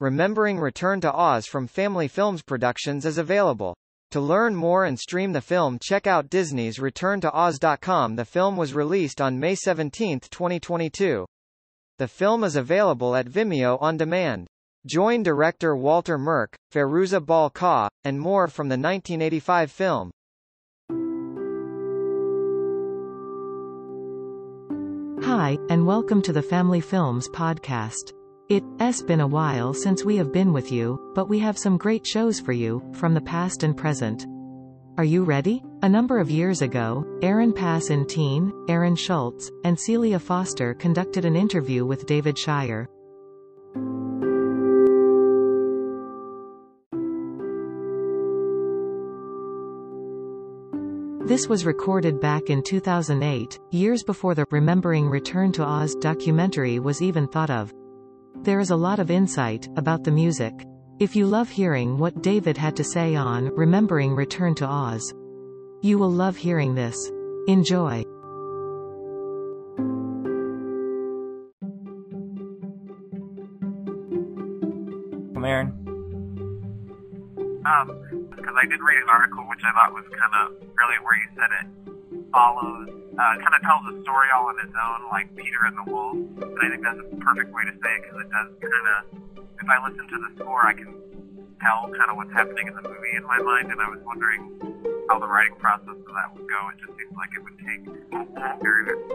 Remembering Return to Oz from Family Films Productions is available. To learn more and stream the film check out Disney's Return to Oz.com. The film was released on May 17, 2022. The film is available at Vimeo on demand. Join director Walter Murch, Fairuza Balk, and more from the 1985 film. Hi, and welcome to the Family Films podcast. It's been a while since we have been with you, but we have some great shows for you, from the past and present. Are you ready? A number of years ago, Aaron Pacentine, Aaron Schultz, and Celia Foster conducted an interview with David Shire. This was recorded back in 2008, years before the Remembering Return to Oz documentary was even thought of. There is a lot of insight about the music. If you love hearing what David had to say on Remembering Return to Oz, you will love hearing this. Enjoy. Come, Aaron. Um, because I did read an article which I thought was kind of really where you said it follows, uh, kind of tells a story all on its own, like Peter and the Wolf. And I think that's a perfect way to say it because it does kind of, if I listen to the score, I can tell kind of what's happening in the movie in my mind. And I was wondering how the writing process of that would go. It just seems like it would take a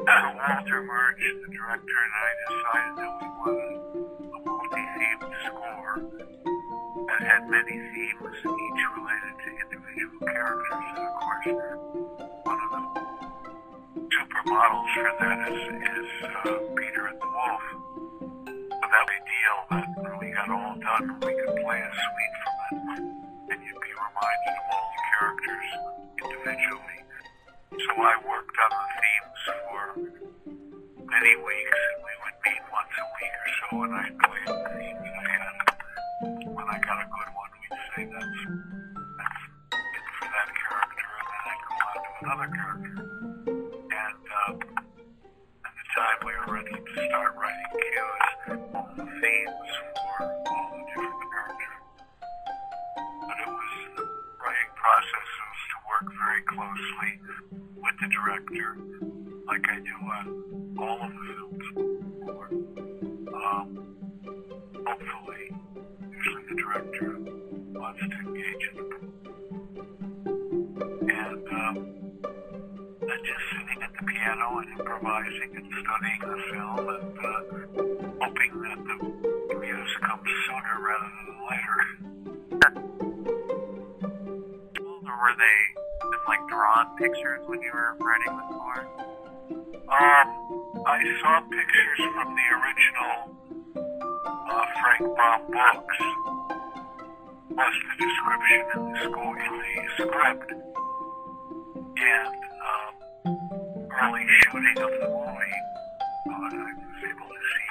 of Walter Murch, the director, and I decided that we wanted a multi-themed score that had many themes, each related to individual characters. And of course, one of the supermodels for that is, is uh, Peter and the Wolf. Was a deal that when we got all done, we could play a suite from it, and you'd be reminded of all the characters individually. So I worked on the themes for many weeks, and we would meet once a week or so, and I'd and and studying the film and uh, hoping that the muse comes sooner rather than later. Or were they just like drawn pictures when you were writing the score? Um, I saw pictures from the original uh, Frank Baum books, plus the description in the school in the script, and um, early shooting of the movie. Uh, I was able to see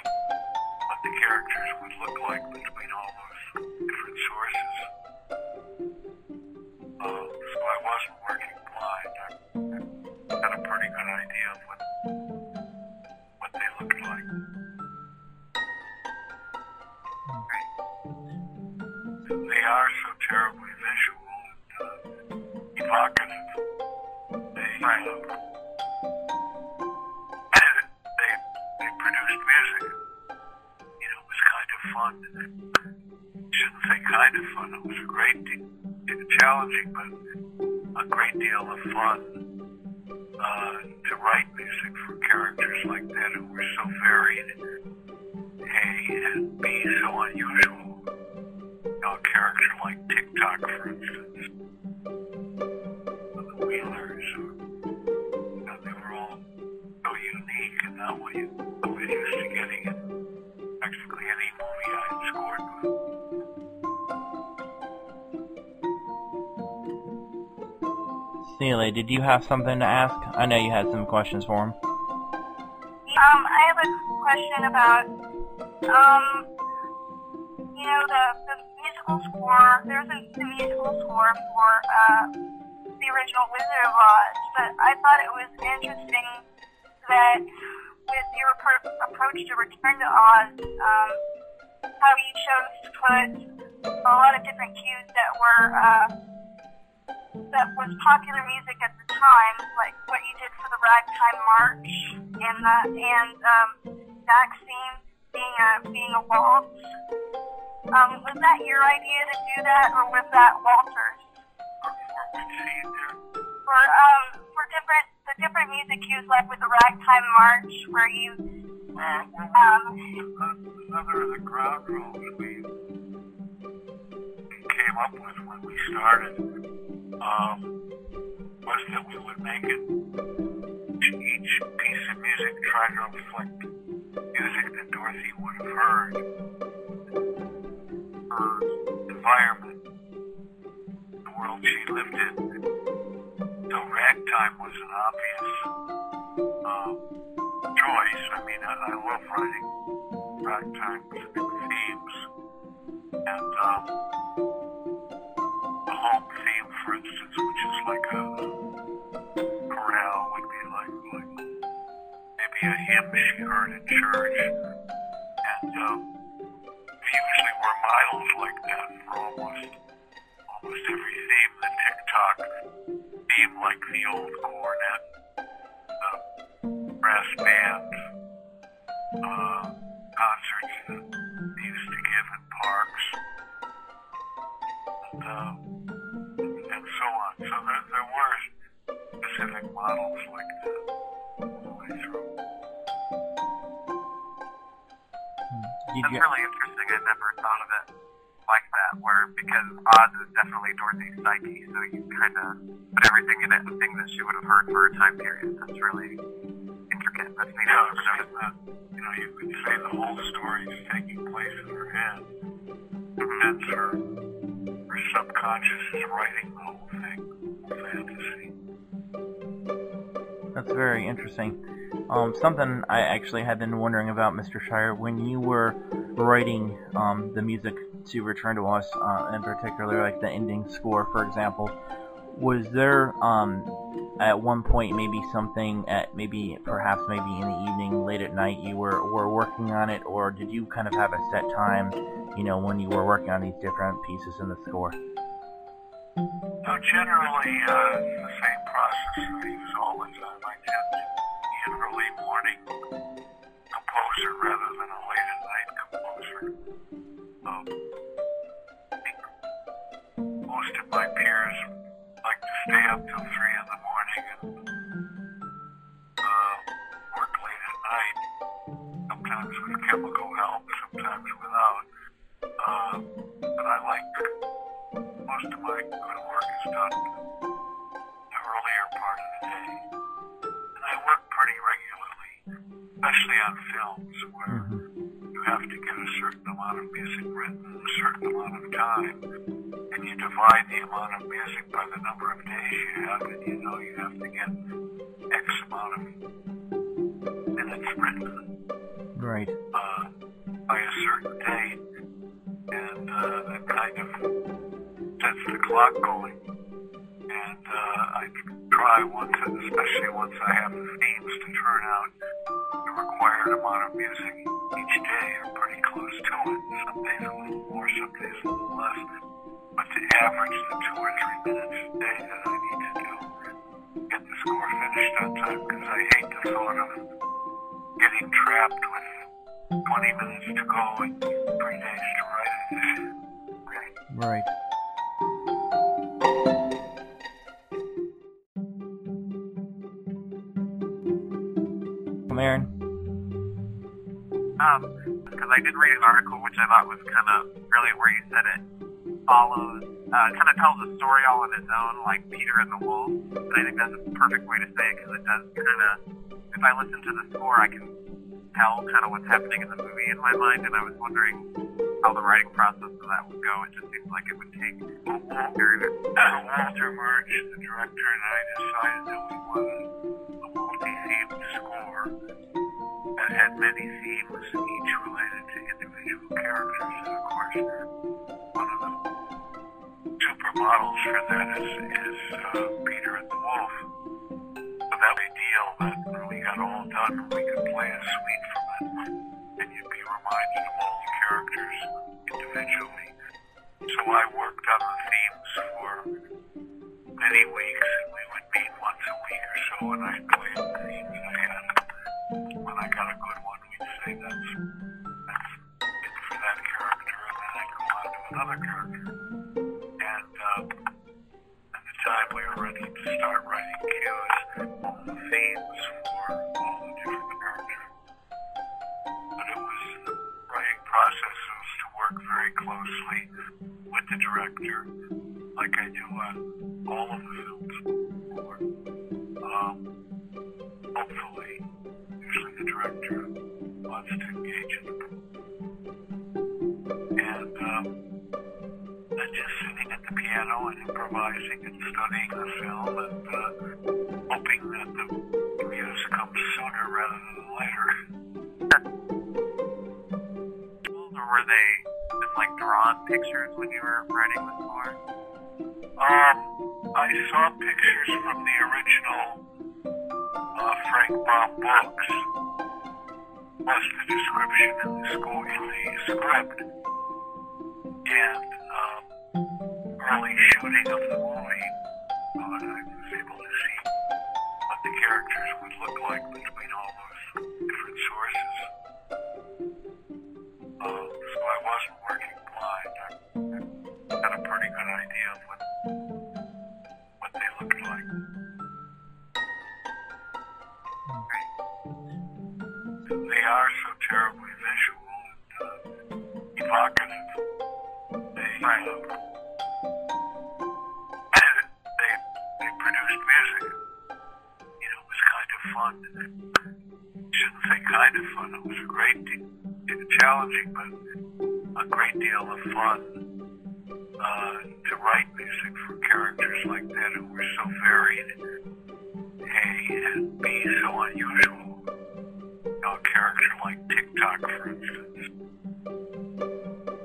what the characters would look like between all those And so unusual. You know, a character like Tik-Tok, for instance, the Wheelers, you know, they were all so unique and not what you I was used to getting in practically any movie I had scored with. Celia, did you have something to ask? I know you had some questions for him. Um, I have a question about, um, score. There's a musical score for uh, the original Wizard of Oz, but I thought it was interesting that with your approach to Return to Oz, um, how you chose to put a lot of different cues that were uh, that was popular music at the time, like what you did for the Ragtime March and the and um, theme being a being a waltz. Um, was that your idea to do that, or was that Walter's? For um for different the different music cues, like with the Ragtime March, where you um another of the ground rules we came up with when we started um, was that we would make it each piece of music try to reflect her environment, the world she lived in. So ragtime was an obvious um, choice. I mean, I, I love writing ragtime themes, and um, the home theme, for instance, which is like a chorale, would be like like maybe a hymn she heard in church, and um, usually were models like that for almost almost every theme. The Tik-Tok theme, like the old cornet, the brass band uh, concerts that they used to give in parks, and, uh, and so on. So there, there were specific models like that all the way through. Did That's you, really interesting. That, where because Oz is definitely Dorothy's psyche, so you kind of put everything in it and things that she would have heard for a time period. That's really intricate. That's neat. Yeah, I've it's never you know, you could say the whole story is taking place in her head. And her, her subconscious is writing the whole thing, fantasy. That's very interesting. Um, something I actually had been wondering about, Mr. Shire, when you were writing um, the music to Return to Oz, uh, in particular, like the ending score, for example, was there um, at one point maybe something at maybe perhaps maybe in the evening, late at night, you were were working on it, or did you kind of have a set time, you know, when you were working on these different pieces in the score? No, generally, uh, the same process I use all the time. I be an early morning composer rather than a late at night Right. uh, by a certain date, and uh, that kind of sets the clock going. And uh, I try once, especially once I have the themes to turn out the required amount of music each day, or pretty close to it. Some days a little more, some days a little less. But to average the two or three minutes a day that I need to do, get the score finished on time, because I hate the thought of getting trapped with 20 minutes to go and three days to write it. Right. Come, Aaron. Um, because I did read an article which I thought was kind of really where you said it follows, uh, kind of tells a story all on its own, like Peter and the Wolf. And I think that's a perfect way to say it because it does kind of, if I listen to the score, I can tell kind of what's happening in the movie in my mind. And I was wondering how the writing process of that would go. It just seems like it would take very, Uh, Walter Murch, the director, and I decided that we wanted a multi-themed score that had many themes, each related to individual characters. And of course, one of the supermodels for that is, is uh, Peter and the Wolf. So that ideal that when we got all done, we play a suite from it, and you'd be reminded of all the characters individually. So I worked on the themes for many weeks, and we would meet once a week or so, and I'd play the themes I had. When I got a good one, we'd say that's that's it for that character, and then I'd go on to another character. And uh, at the time we were ready to start writing cues, all the themes for all the different writing process was to work very closely with the director, like I do on all of the films. Or, um, hopefully, usually the director wants to engage in the and um, just sitting at the piano and improvising and studying the film and uh, they just like drawn pictures when you were writing the score? Um, I saw pictures from the original uh, Frank Baum books, plus the description in the school in the script, and um, early shooting of the movie. Uh, I was able to see what the characters would look like kind of fun. It was a great, de- challenging, but a great deal of fun uh, to write music for characters like that who were so varied, A, and B, so unusual. You know, a character like Tik-Tok, for instance,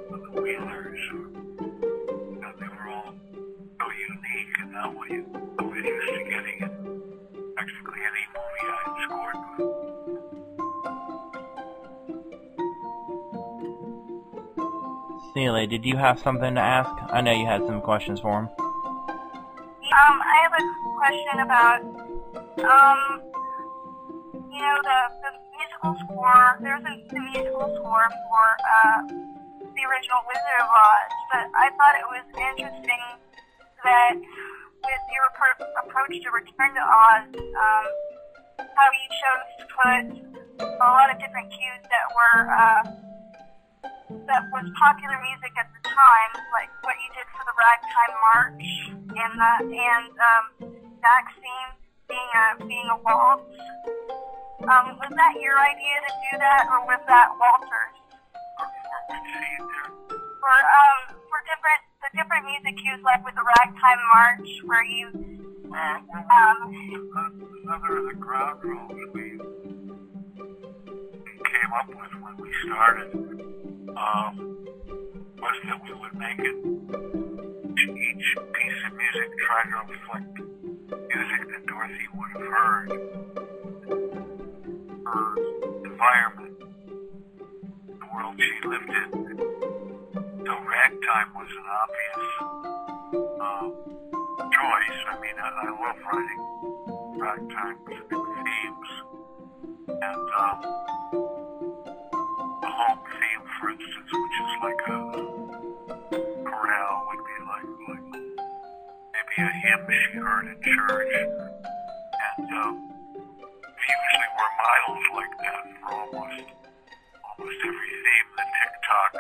or the Wheelers, or, you know, they were all so unique and not what you Celia, did you have something to ask? I know you had some questions for him. Um, I have a question about, um, you know, the, the musical score. There's a the musical score for uh, the original Wizard of Oz, but I thought it was interesting that with your approach to Return to Oz, um, how you chose to put a lot of different cues that were uh, that was popular music at the time, like what you did for the Ragtime March and the and um, theme being a being a waltz. Um, was that your idea to do that, or was that Walter's? For um for different the different music cues, like with the Ragtime March, where you um another of the ground rules we came up with when we started um, was that we would make it each piece of music try to reflect music that Dorothy would have heard, her environment, the world she lived in. So ragtime was an obvious um, choice. I mean, I, I love writing ragtime themes, and um, for instance, which is like a chorale, would be like like maybe a hymn she heard in church, and um, usually were models like that for almost almost every theme. The Tik-Tok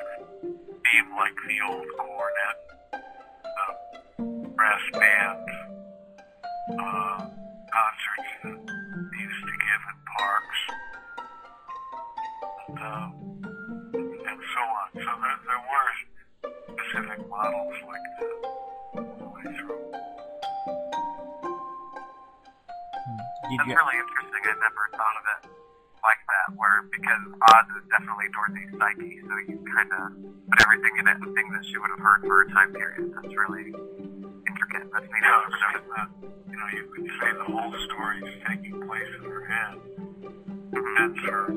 theme, like the old cornet, the brass band uh, concerts models like that all the way through. Did That's you, really interesting. I never thought of it like that, where because Oz is definitely Dorothy's psyche, so you kind of put everything in it, the thing that she would have heard for a time period. That's really intricate. That's neat. Yeah, I've it's never noticed just that, you know, you could say the whole story is taking place in her head. Mm-hmm. And her,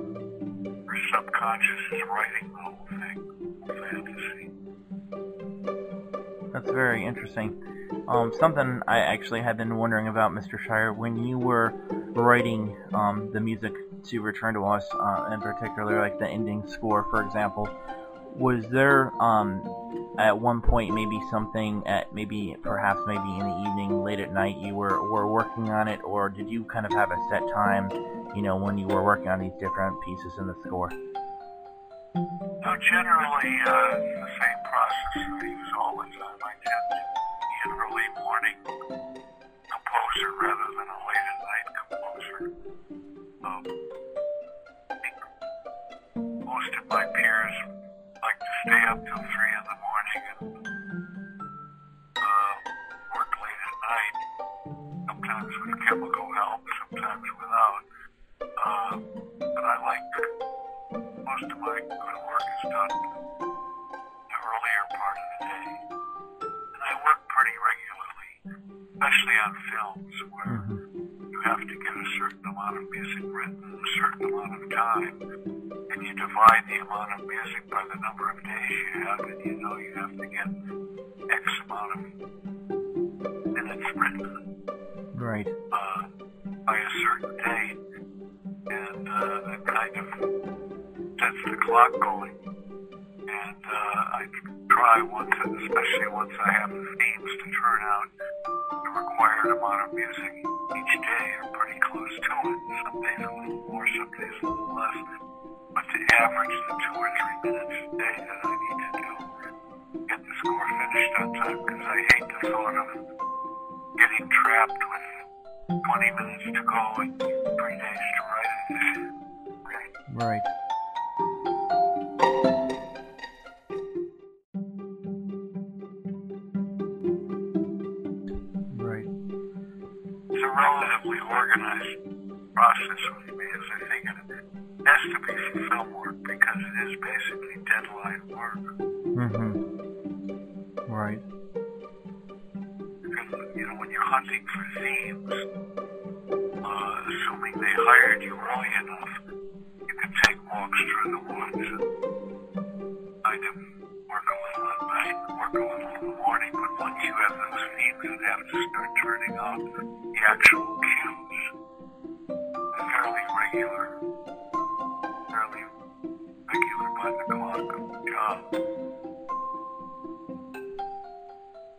her subconscious is writing the whole thing, the whole fantasy. That's very interesting. Um, something I actually had been wondering about, Mr. Shire, when you were writing um, the music to Return to Oz, uh, in particular, like the ending score, for example, was there um, at one point maybe something at maybe perhaps maybe in the evening, late at night, you were were working on it, or did you kind of have a set time, you know, when you were working on these different pieces in the score? Generally, uh, the same process I use all the time. I tend be early morning composer rather a certain amount of time. And you divide the amount of music by the number of days you have, and you know you have to get X amount of minutes written Right. uh, by a certain date, and uh, that kind of sets the clock going. And uh, I try once, especially once I have the themes to turn out the required amount of music each day, or pretty close to it. Some days average the two or three minutes a day that I need to do, get the score finished on time, because I hate the thought of getting trapped with 20 minutes to go and three days to write it. Right. Right. They hired you early enough, you can take walks through the woods. And kind of work a little at night, work a little in the morning, but once you have those themes that have to start turning out the actual cues, fairly regular, fairly regular by the clock job.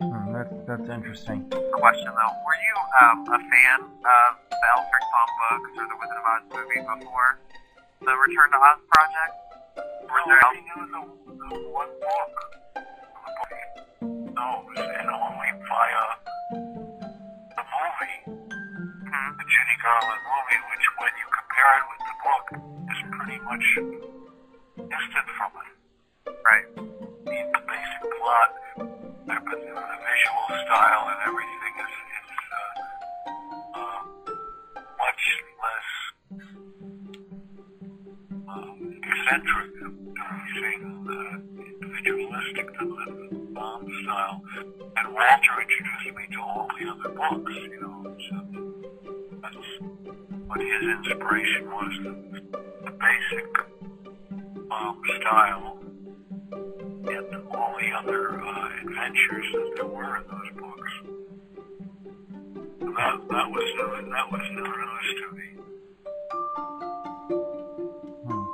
Hmm, that's that's interesting. Question though, were you um, a fan of the L. Frank Baum books or the Wizard of Oz movie before the Return to Oz project? Were No, there I knew the, the one book. No, it was in only via the movie, Mhm. the Judy Garland movie, which when you compare it with the book, is pretty much distant from it. right? The, basic plot, the visual style and everything that's what his inspiration was, the, the basic um, style and all the other uh, adventures that there were in those books. That, that was new, that was new news to me. Hmm.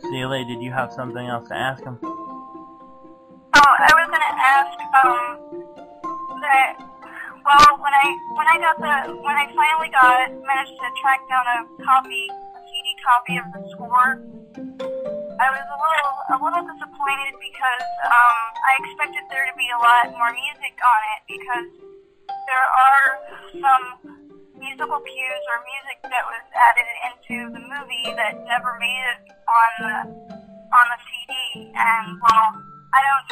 Celia, did you have something else to ask him? Got the, when I finally got, managed to track down a copy, a CD copy of the score, I was a little, a little disappointed because, um, I expected there to be a lot more music on it because there are some musical cues or music that was added into the movie that never made it on the, on the CD, and, well, I don't,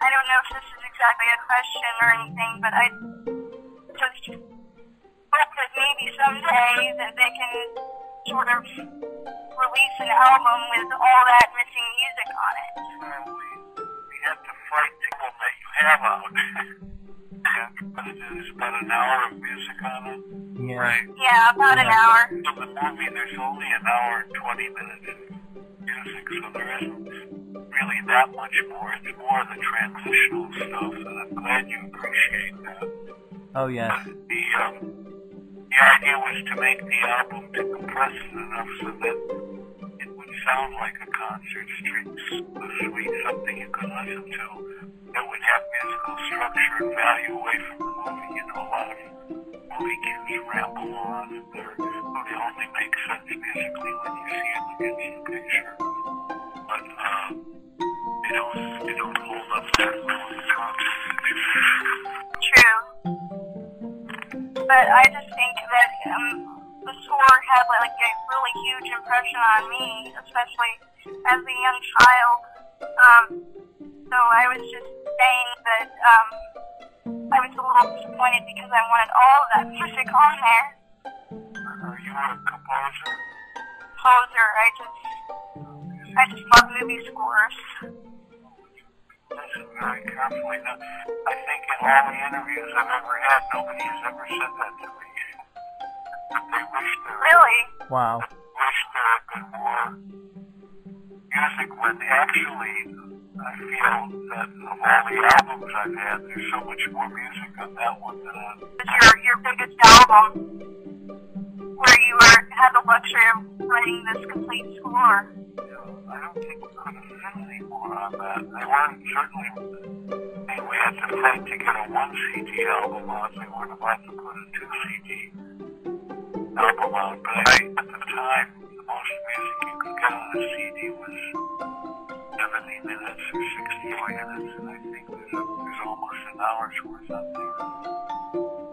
I don't know if this is exactly a question or anything, but I just hope that maybe someday that they can sort of release an album with all that missing music on it. Well, we, we had to fight to that you have out. yeah, but it is about an hour of music on it. Yeah. Yeah, about an hour. In the movie, there's only an hour and 20 minutes of music, so there isn't really that much more. It's more the transitional stuff, and I'm glad you appreciate that. Oh yes. The um, the idea was to make the album to compress it enough so that it would sound like a concert street, a suite, something you could listen to that would have musical structure and value away from the movie. You know, a lot of movie cues ramble on, and they're, impression on me, especially as a young child. Um, so I was just saying that um, I was a little disappointed because I wanted all of that music on there. Are you a composer? Poser, I just, I just love movie scores. listen very carefully. Now, I think in all the interviews I've ever had, nobody has ever said that to me. That they wish there Really? Wow. Wish there more music when actually I feel that of all the albums I've had, there's so much more music on that one than on your your biggest album where you were had the luxury of writing this complete score. know, I don't think we could have fit any more on that. They weren't certainly. I mean, we had to fight to get a one CD album on. We weren't allowed to put a two CD album on. But I, at the time, the most music you could get on a CD was 70 minutes or 60 minutes, and I think there's, a, there's almost an hour's worth on there.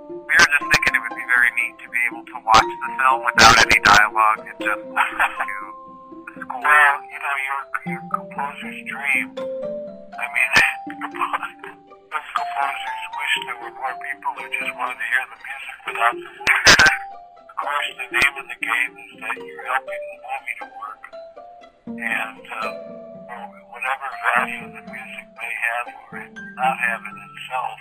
We were just thinking it would be very neat to be able to watch the film without any dialogue and just listen to the score. Well, you know, your your composer's dream. I mean, some composers wish there were more people who just wanted to hear the music without the. of course, the name of the game is that you're helping the movie to work, and uh, whatever value the music may have or it not have in itself,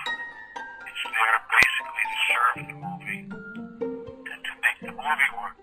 it's there basically to serve the movie and to make the movie work